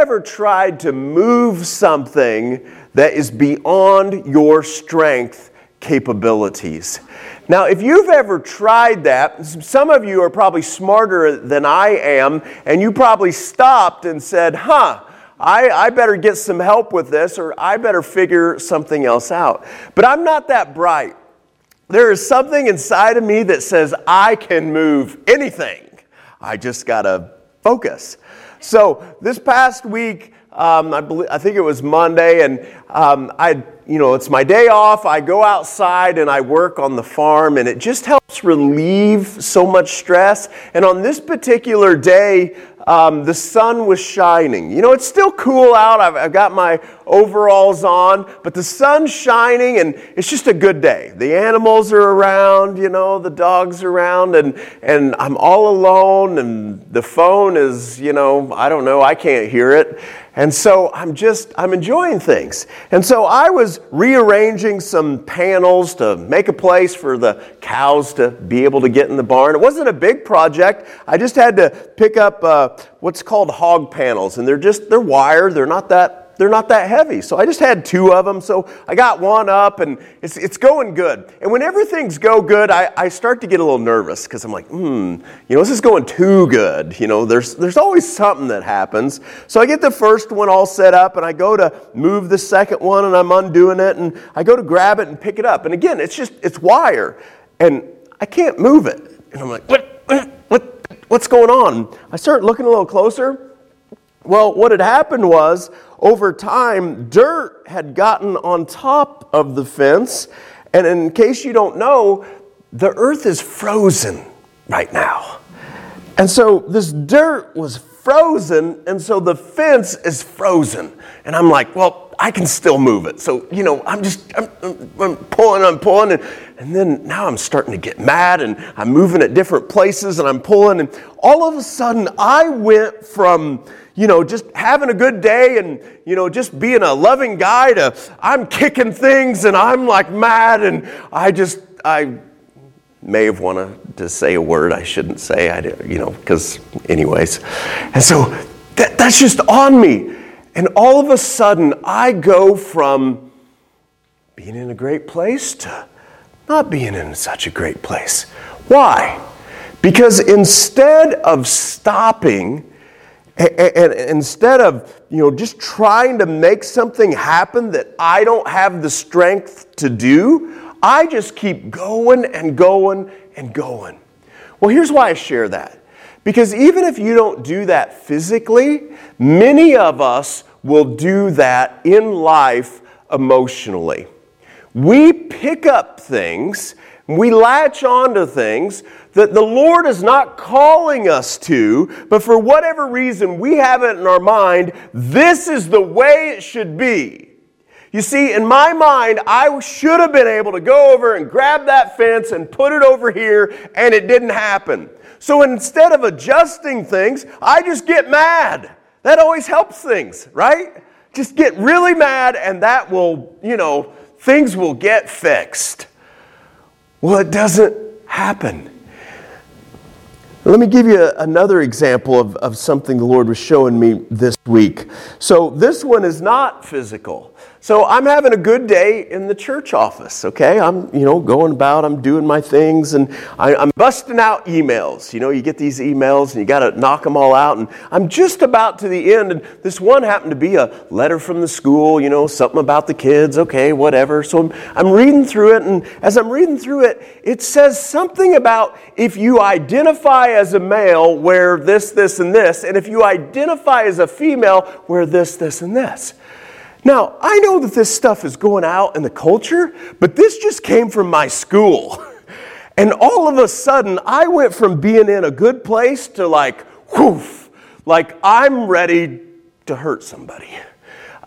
ever tried to move something that is beyond your strength capabilities? Now, if you've ever tried that, some of you are probably smarter than I am, and you probably stopped and said, huh, I, I, better get some help with this, or I better figure something else out. But I'm not that bright. There is something inside of me that says I can move anything. I just got to focus. So this past week, um, I, believe, I think it was Monday, and um, I, you know, it's my day off. I go outside and I work on the farm, and it just helps relieve so much stress. And on this particular day, um, the sun was shining. You know, it's still cool out. I've, I've, got my overalls on, but the sun's shining and it's just a good day. The animals are around, you know, the dog's around, and, and I'm all alone, and the phone is, you know, I don't know, I can't hear it. And so I'm just, I'm enjoying things. And so I was rearranging some panels to make a place for the cows to be able to get in the barn. It wasn't a big project. I just had to pick up uh, what's called hog panels, and they're just, they're wire. They're not that they're not that heavy. So I just had two of them. So I got one up and it's, it's going good. And when everything's go good, I, I start to get a little nervous because I'm like, hmm, you know, this is going too good. You know, there's, there's always something that happens. So I get the first one all set up and I go to move the second one and I'm undoing it and I go to grab it and pick it up. And again, it's just, it's wire and I can't move it. And I'm like, what, what, what's going on? I start looking a little closer. Well, what had happened was over time, dirt had gotten on top of the fence. And in case you don't know, the earth is frozen right now. And so this dirt was frozen, and so the fence is frozen. And I'm like, well, I can still move it. So, you know, I'm just, I'm, I'm pulling, I'm pulling, and, and then now I'm starting to get mad, and I'm moving at different places, and I'm pulling, and all of a sudden I went from, you know, just having a good day and, you know, just being a loving guy to I'm kicking things and I'm like mad and I just, I may have wanted to say a word I shouldn't say, I, you know, because, anyways. And so that, that's just on me. And all of a sudden, I go from being in a great place to not being in such a great place. Why? Because instead of stopping and, instead of, you know, just trying to make something happen that I don't have the strength to do, I just keep going and going and going. Well, here's why I share that. Because even if you don't do that physically, many of us will do that in life emotionally. We pick up things, we latch on to things that the Lord is not calling us to, but for whatever reason we have it in our mind, this is the way it should be. You see, in my mind, I should have been able to go over and grab that fence and put it over here, and it didn't happen. So instead of adjusting things, I just get mad. That always helps things, right? Just get really mad, and that will, you know, things will get fixed. Well, it doesn't happen. Let me give you another example of, of something the Lord was showing me this week. So, this one is not physical. So I'm having a good day in the church office, okay? I'm, you know, going about, I'm doing my things, and I, am busting out emails. You know, you get these emails and you got to knock them all out. And I'm just about to the end, and this one happened to be a letter from the school, you know, something about the kids, okay, whatever. So I'm, I'm reading through it, and as I'm reading through it, it says something about if you identify as a male, wear this, this, and this, and if you identify as a female, wear this, this, and this. Now, I know that this stuff is going out in the culture, but this just came from my school. And all of a sudden, I went from being in a good place to like, whoof, like I'm ready to hurt somebody.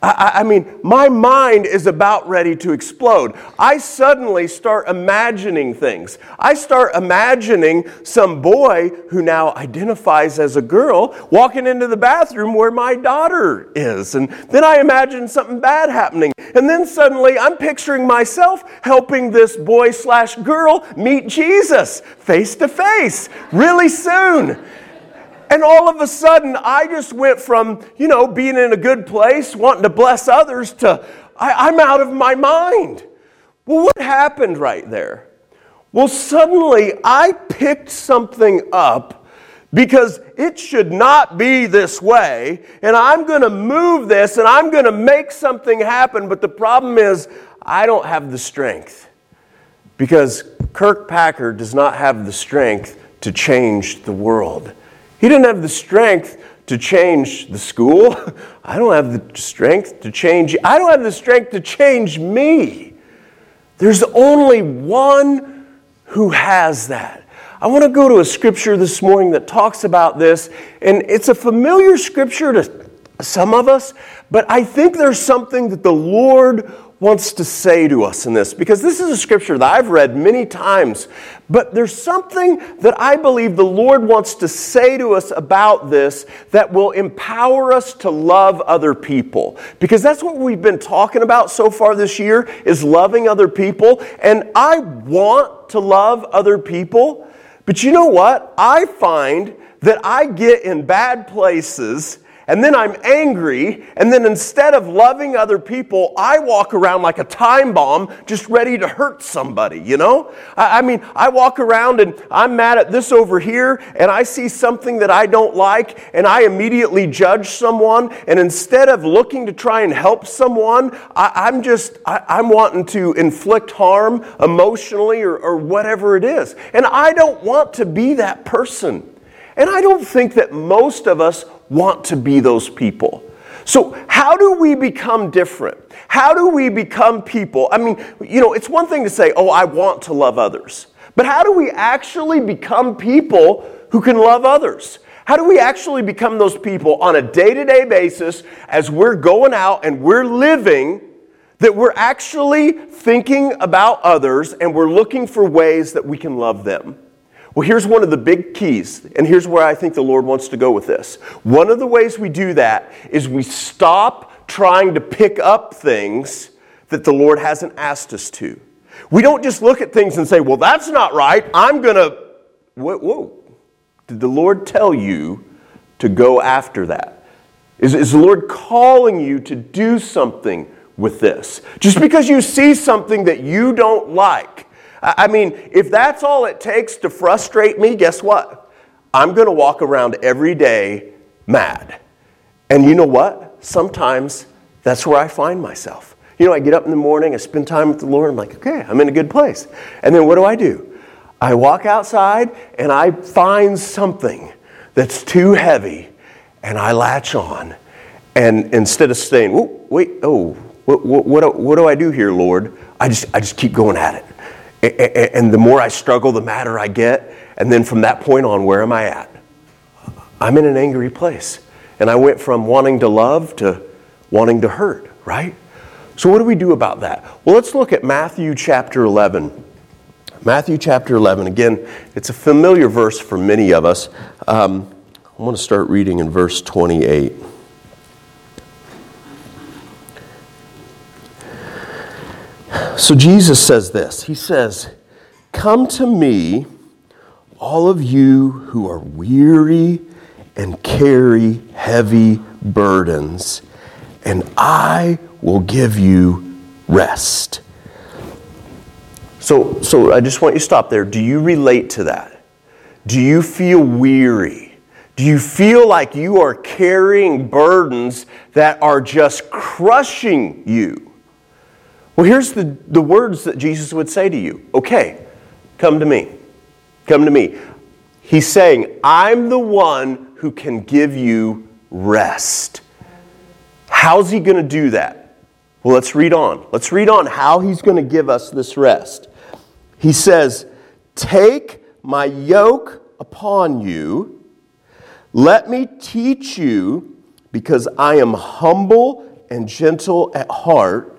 I, I, mean, my mind is about ready to explode. I suddenly start imagining things. I start imagining some boy who now identifies as a girl walking into the bathroom where my daughter is. And then I imagine something bad happening. And then suddenly I'm picturing myself helping this boy slash girl meet Jesus face to face really soon. And all of a sudden, I just went from, you know, being in a good place, wanting to bless others, to I, I'm out of my mind. Well, what happened right there? Well, suddenly I picked something up because it should not be this way, and I'm going to move this and I'm going to make something happen. But the problem is, I don't have the strength because Kirk Packer does not have the strength to change the world. He didn't have the strength to change the school. I don't have the strength to change. I don't have the strength to change me. There's only one who has that. I want to go to a scripture this morning that talks about this, and it's a familiar scripture to some of us, but I think there's something that the Lord wants to say to us in this because this is a scripture that I've read many times, but there's something that I believe the Lord wants to say to us about this that will empower us to love other people. Because that's what we've been talking about so far this year is loving other people, and I want to love other people. But you know what? I find that I get in bad places and then I'm angry, and then instead of loving other people, I walk around like a time bomb, just ready to hurt somebody, you know? I, I, mean, I walk around and I'm mad at this over here, and I see something that I don't like, and I immediately judge someone, and instead of looking to try and help someone, I, am just, I, am wanting to inflict harm emotionally or, or whatever it is. And I don't want to be that person. And I don't think that most of us want to be those people. So, how do we become different? How do we become people? I mean, you know, it's one thing to say, oh, I want to love others. But how do we actually become people who can love others? How do we actually become those people on a day to day basis as we're going out and we're living that we're actually thinking about others and we're looking for ways that we can love them? Well, here's one of the big keys, and here's where I think the Lord wants to go with this. One of the ways we do that is we stop trying to pick up things that the Lord hasn't asked us to. We don't just look at things and say, well, that's not right. I'm going to. Whoa, whoa. Did the Lord tell you to go after that? Is, is the Lord calling you to do something with this? Just because you see something that you don't like, I mean, if that's all it takes to frustrate me, guess what? I'm going to walk around every day mad. And you know what? Sometimes that's where I find myself. You know, I get up in the morning, I spend time with the Lord, I'm like, okay, I'm in a good place. And then what do I do? I walk outside and I find something that's too heavy and I latch on. And instead of saying, wait, oh, what, what, what do I do here, Lord? I just, I just keep going at it. And the more I struggle, the madder I get. And then from that point on, where am I at? I'm in an angry place. And I went from wanting to love to wanting to hurt, right? So, what do we do about that? Well, let's look at Matthew chapter 11. Matthew chapter 11. Again, it's a familiar verse for many of us. Um, I want to start reading in verse 28. So Jesus says this He says, Come to me, all of you who are weary and carry heavy burdens, and I will give you rest. So, so I just want you to stop there. Do you relate to that? Do you feel weary? Do you feel like you are carrying burdens that are just crushing you? Well, here's the, the words that Jesus would say to you Okay, come to me. Come to me. He's saying, I'm the one who can give you rest. How's he going to do that? Well, let's read on. Let's read on how he's going to give us this rest. He says, Take my yoke upon you. Let me teach you, because I am humble and gentle at heart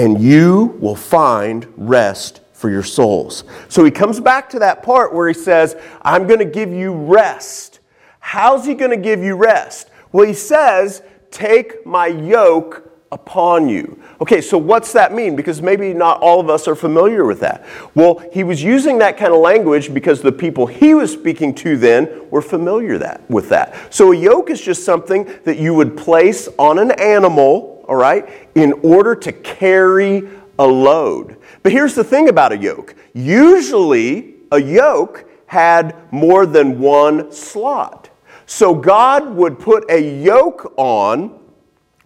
and you will find rest for your souls. So he comes back to that part where he says, I'm going to give you rest. How's he going to give you rest? Well, he says, Take my yoke upon you. Okay, so what's that mean? Because maybe not all of us are familiar with that. Well, he was using that kind of language because the people he was speaking to then were familiar that, with that. So a yoke is just something that you would place on an animal, all right, in order to carry a load. But here's the thing about a yoke usually, a yoke had more than one slot. So God would put a yoke on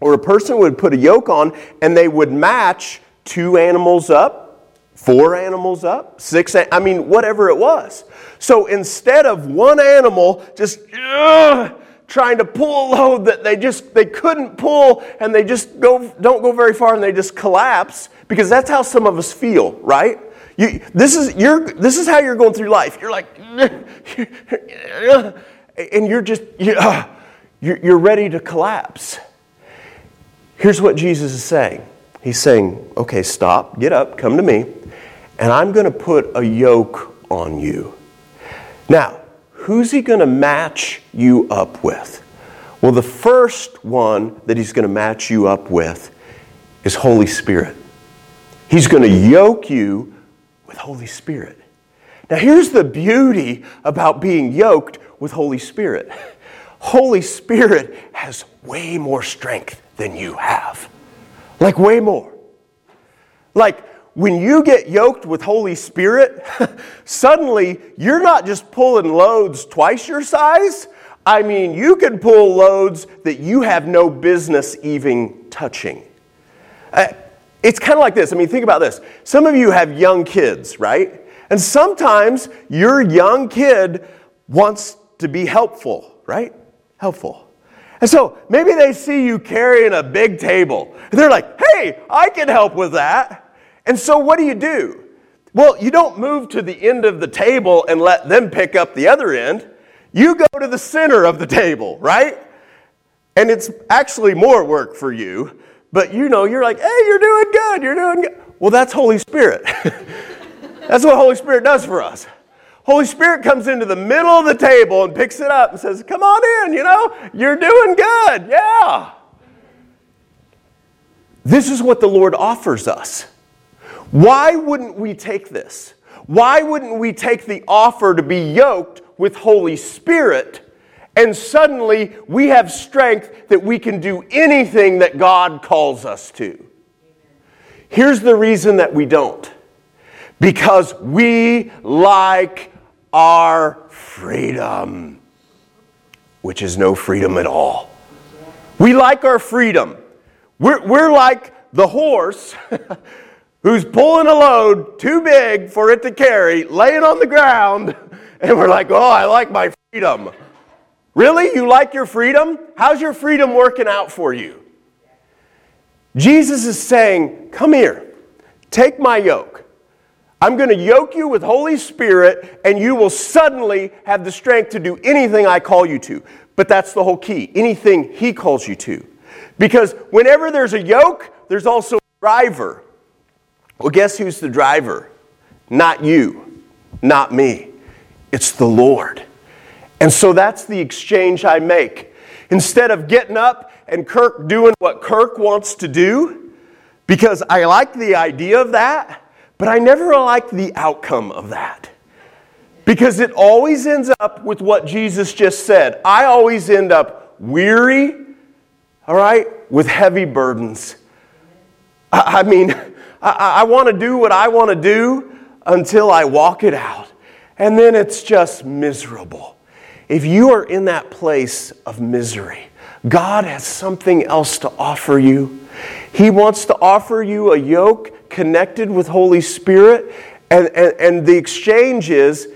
or a person would put a yoke on and they would match two animals up, four animals up, six, I mean, whatever it was. So instead of one animal just ugh, trying to pull a load that they just they couldn't pull and they just go don't go very far and they just collapse because that's how some of us feel, right? You, this is you're this is how you're going through life. You're like, and you're just uh, you're, you're ready to collapse. Here's what Jesus is saying He's saying, okay, stop, get up, come to me, and I'm going to put a yoke on you. Now, who's he going to match you up with? Well, the first one that he's going to match you up with is Holy Spirit. He's going to yoke you with Holy Spirit. Now, here's the beauty about being yoked with Holy Spirit Holy Spirit has way more strength than you have. Like, way more. Like, when you get yoked with Holy Spirit, suddenly you're not just pulling loads twice your size. I mean, you can pull loads that you have no business even touching. Uh, it's kind of like this. I mean, think about this. Some of you have young kids, right? And sometimes your young kid wants to be helpful, right? Helpful. And so maybe they see you carrying a big table. And they're like, hey, I can help with that. And so what do you do? Well, you don't move to the end of the table and let them pick up the other end. You go to the center of the table, right? And it's actually more work for you. But you know, you're like, hey, you're doing good, you're doing good. Well, that's Holy Spirit. that's what Holy Spirit does for us. Holy Spirit comes into the middle of the table and picks it up and says, Come on in, you know, you're doing good. Yeah. This is what the Lord offers us. Why wouldn't we take this? Why wouldn't we take the offer to be yoked with Holy Spirit and suddenly we have strength that we can do anything that God calls us to? Here's the reason that we don't because we like our freedom, which is no freedom at all. We like our freedom. We're, we're like the horse who's pulling a load too big for it to carry, laying on the ground, and we're like, oh, I like my freedom. Really? You like your freedom? How's your freedom working out for you? Jesus is saying, Come here, take my yoke. I'm going to yoke you with Holy Spirit, and you will suddenly have the strength to do anything I call you to. But that's the whole key anything He calls you to. Because whenever there's a yoke, there's also a driver. Well, guess who's the driver? Not you, not me. It's the Lord. And so that's the exchange I make. Instead of getting up and Kirk doing what Kirk wants to do, because I like the idea of that, but I never like the outcome of that. Because it always ends up with what Jesus just said. I always end up weary, all right, with heavy burdens. I, I mean, I, I want to do what I want to do until I walk it out. And then it's just miserable. If you are in that place of misery, God has something else to offer you. He wants to offer you a yoke connected with Holy Spirit, and, and, and the exchange is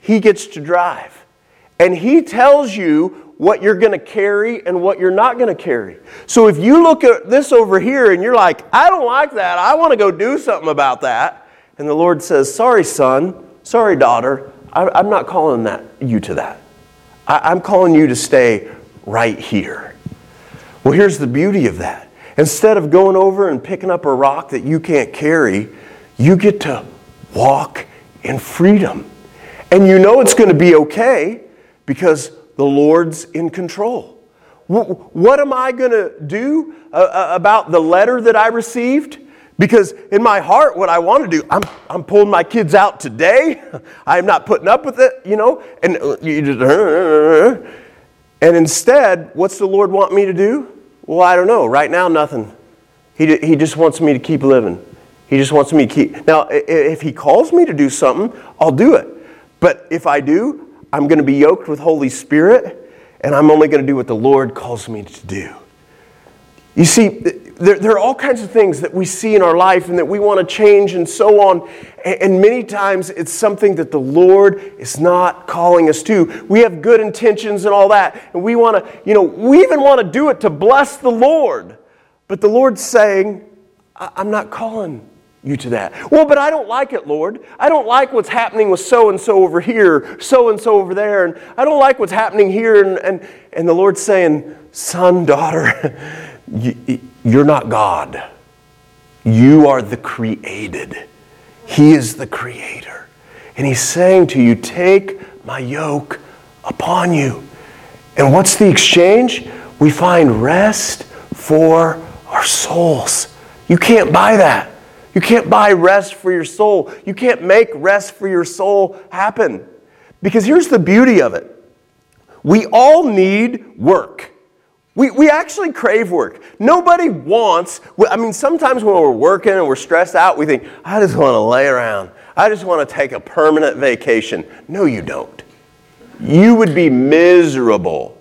He gets to drive. And He tells you what you're going to carry and what you're not going to carry. So if you look at this over here and you're like, I don't like that, I want to go do something about that, and the Lord says, Sorry, son, sorry, daughter, I, am not calling that, you to that. I, I'm calling you to stay right here. Well, here's the beauty of that Instead of going over and picking up a rock that you can't carry, you get to walk in freedom. And you know it's going to be okay because the Lord's in control. What am I going to do uh, uh, about the letter that I received? Because in my heart, what I want to do, I'm, I'm pulling my kids out today. I'm not putting up with it, you know. And uh, you just, and instead, what's the Lord want me to do? Well, I don't know. Right now, nothing. He, he just wants me to keep living. He just wants me to keep. Now, if He calls me to do something, I'll do it. But if I do, I'm going to be yoked with Holy Spirit, and I'm only going to do what the Lord calls me to do. You see, there, there, are all kinds of things that we see in our life and that we want to change and so on. And many times it's something that the Lord is not calling us to. We have good intentions and all that. And we want to, you know, we even want to do it to bless the Lord. But the Lord's saying, I'm not calling you to that. Well, but I don't like it, Lord. I don't like what's happening with so and so over here, so and so over there, and I don't like what's happening here. And, and, and the Lord's saying, Son, daughter, you're not God. You are the created. He is the creator. And He's saying to you, Take my yoke upon you. And what's the exchange? We find rest for our souls. You can't buy that. You can't buy rest for your soul. You can't make rest for your soul happen. Because here's the beauty of it we all need work. We, we actually crave work. Nobody wants, I mean, sometimes when we're working and we're stressed out, we think, I just want to lay around. I just want to take a permanent vacation. No, you don't. You would be miserable.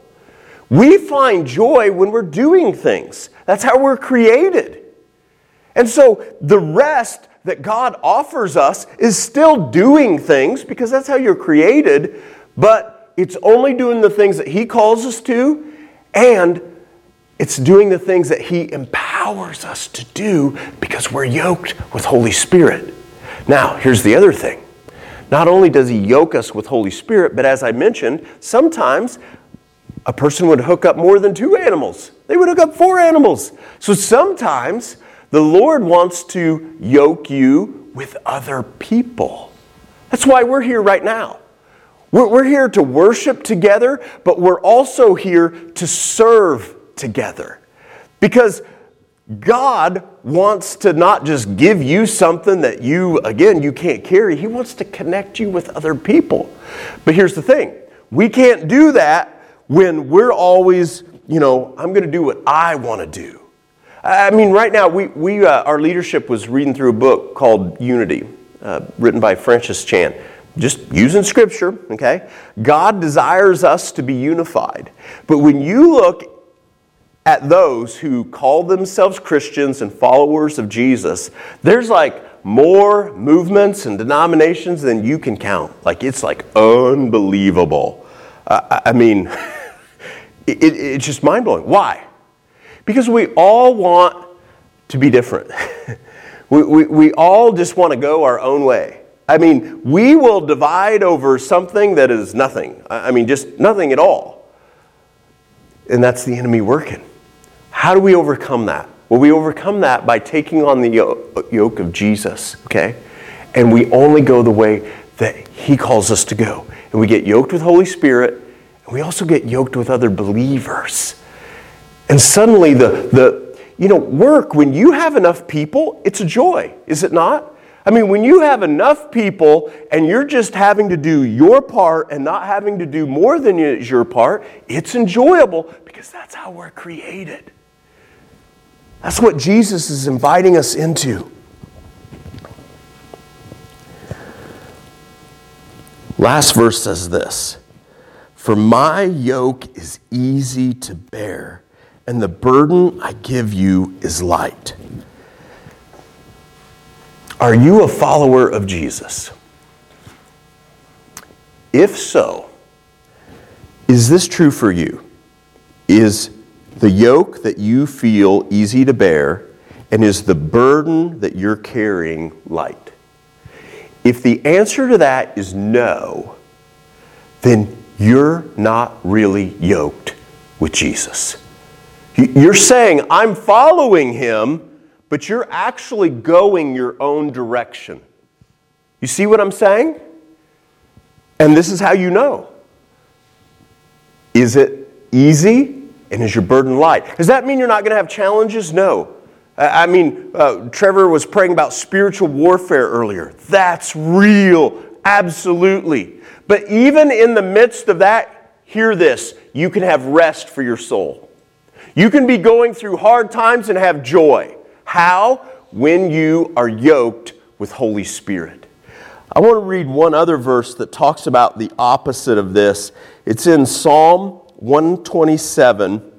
We find joy when we're doing things. That's how we're created. And so the rest that God offers us is still doing things because that's how you're created, but it's only doing the things that He calls us to, and it's doing the things that He empowers us to do because we're yoked with Holy Spirit. Now, here's the other thing. Not only does He yoke us with Holy Spirit, but as I mentioned, sometimes a person would hook up more than two animals. They would hook up four animals. So sometimes the Lord wants to yoke you with other people. That's why we're here right now. We're, we're here to worship together, but we're also here to serve together. Because God wants to not just give you something that you, again, you can't carry. He wants to connect you with other people. But here's the thing we can't do that when we're always, you know, I'm going to do what I want to do. I mean, right now, we, we, uh, our leadership was reading through a book called Unity, uh, written by Francis Chan. Just using scripture, okay? God desires us to be unified. But when you look at those who call themselves Christians and followers of Jesus, there's like more movements and denominations than you can count. Like, it's like unbelievable. Uh, I mean, it, it, it's just mind blowing. Why? Because we all want to be different. we, we, we all just want to go our own way. I mean, we will divide over something that is nothing. I mean, just nothing at all. And that's the enemy working. How do we overcome that? Well, we overcome that by taking on the yoke of Jesus, okay? And we only go the way that He calls us to go. And we get yoked with Holy Spirit, and we also get yoked with other believers. And suddenly, the, the you know, work, when you have enough people, it's a joy, is it not? I mean, when you have enough people and you're just having to do your part and not having to do more than is your part, it's enjoyable because that's how we're created. That's what Jesus is inviting us into. Last verse says this For my yoke is easy to bear and the burden I give you is light. Are you a follower of Jesus? If so, is this true for you? Is the yoke that you feel easy to bear, and is the burden that you're carrying light? If the answer to that is no, then you're not really yoked with Jesus. You're saying, I'm following him, but you're actually going your own direction. You see what I'm saying? And this is how you know. Is it easy And is your burden light? Does that mean you're not going to have challenges? No. I mean, uh, Trevor was praying about spiritual warfare earlier. That's real, absolutely. But even in the midst of that, hear this you can have rest for your soul. You can be going through hard times and have joy. How? When you are yoked with Holy Spirit. I want to read one other verse that talks about the opposite of this. It's in Psalm 127,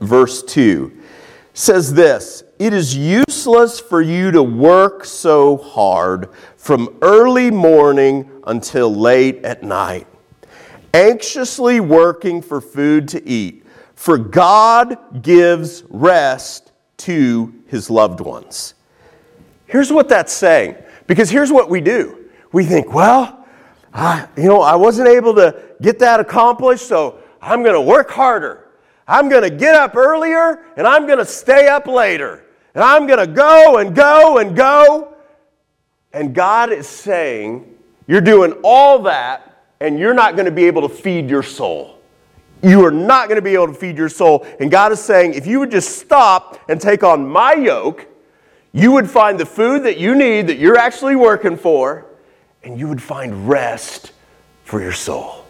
verse 2. It says this It is useless for you to work so hard from early morning until late at night, anxiously working for food to eat, for God gives rest to his loved ones. Here's what that's saying, because here's what we do. We think, well, I, you know, I wasn't able to get that accomplished, so I'm going to work harder. I'm going to get up earlier and I'm going to stay up later. And I'm going to go and go and go. And God is saying, You're doing all that and you're not going to be able to feed your soul. You are not going to be able to feed your soul. And God is saying, if you would just stop and take on my yoke, you would find the food that you need, that you're actually working for, and you would find rest for your soul.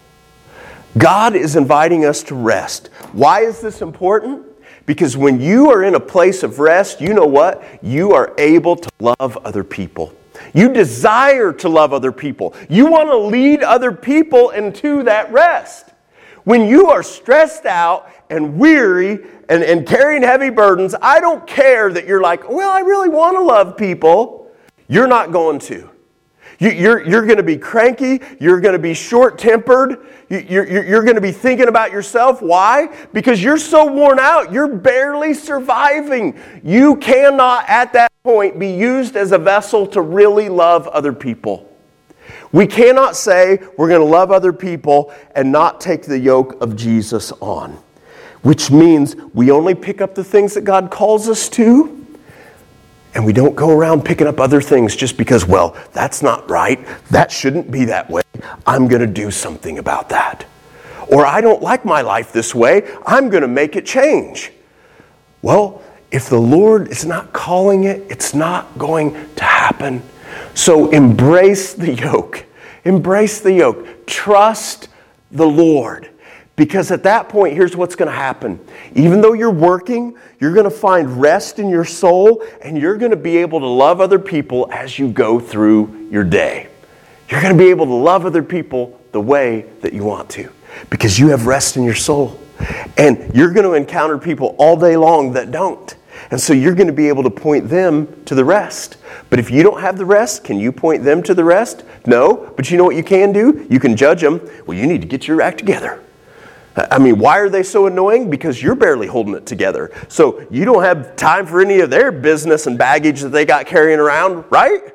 God is inviting us to rest. Why is this important? Because when you are in a place of rest, you know what? You are able to love other people. You desire to love other people. You want to lead other people into that rest. When you are stressed out and weary and, and carrying heavy burdens, I don't care that you're like, well, I really want to love people. You're not going to. You, are you're, you're going to be cranky. You're going to be short tempered. You're, you're, you're going to be thinking about yourself. Why? Because you're so worn out. You're barely surviving. You cannot, at that point, be used as a vessel to really love other people. We cannot say we're going to love other people and not take the yoke of Jesus on, which means we only pick up the things that God calls us to and we don't go around picking up other things just because, well, that's not right. That shouldn't be that way. I'm going to do something about that. Or I don't like my life this way. I'm going to make it change. Well, if the Lord is not calling it, it's not going to happen. So embrace the yoke. Embrace the yoke. Trust the Lord. Because at that point, here's what's going to happen. Even though you're working, you're going to find rest in your soul and you're going to be able to love other people as you go through your day. You're going to be able to love other people the way that you want to because you have rest in your soul. And you're going to encounter people all day long that don't. And so you're going to be able to point them to the rest. But if you don't have the rest, can you point them to the rest? No. But you know what you can do? You can judge them. Well, you need to get your act together. I mean, why are they so annoying? Because you're barely holding it together. So you don't have time for any of their business and baggage that they got carrying around, right?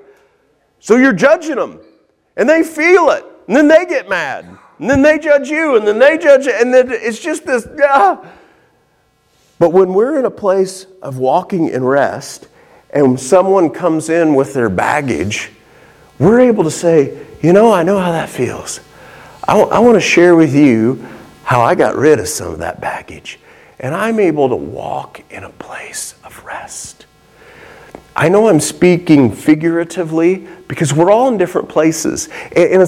So you're judging them. And they feel it. And then they get mad. And then they judge you. And then they judge it. And then it's just this. Ah. But when we're in a place of walking in rest and someone comes in with their baggage, we're able to say, you know, I know how that feels. I, w- I want to share with you how I got rid of some of that baggage. And I'm able to walk in a place of rest. I know I'm speaking figuratively because we're all in different places. And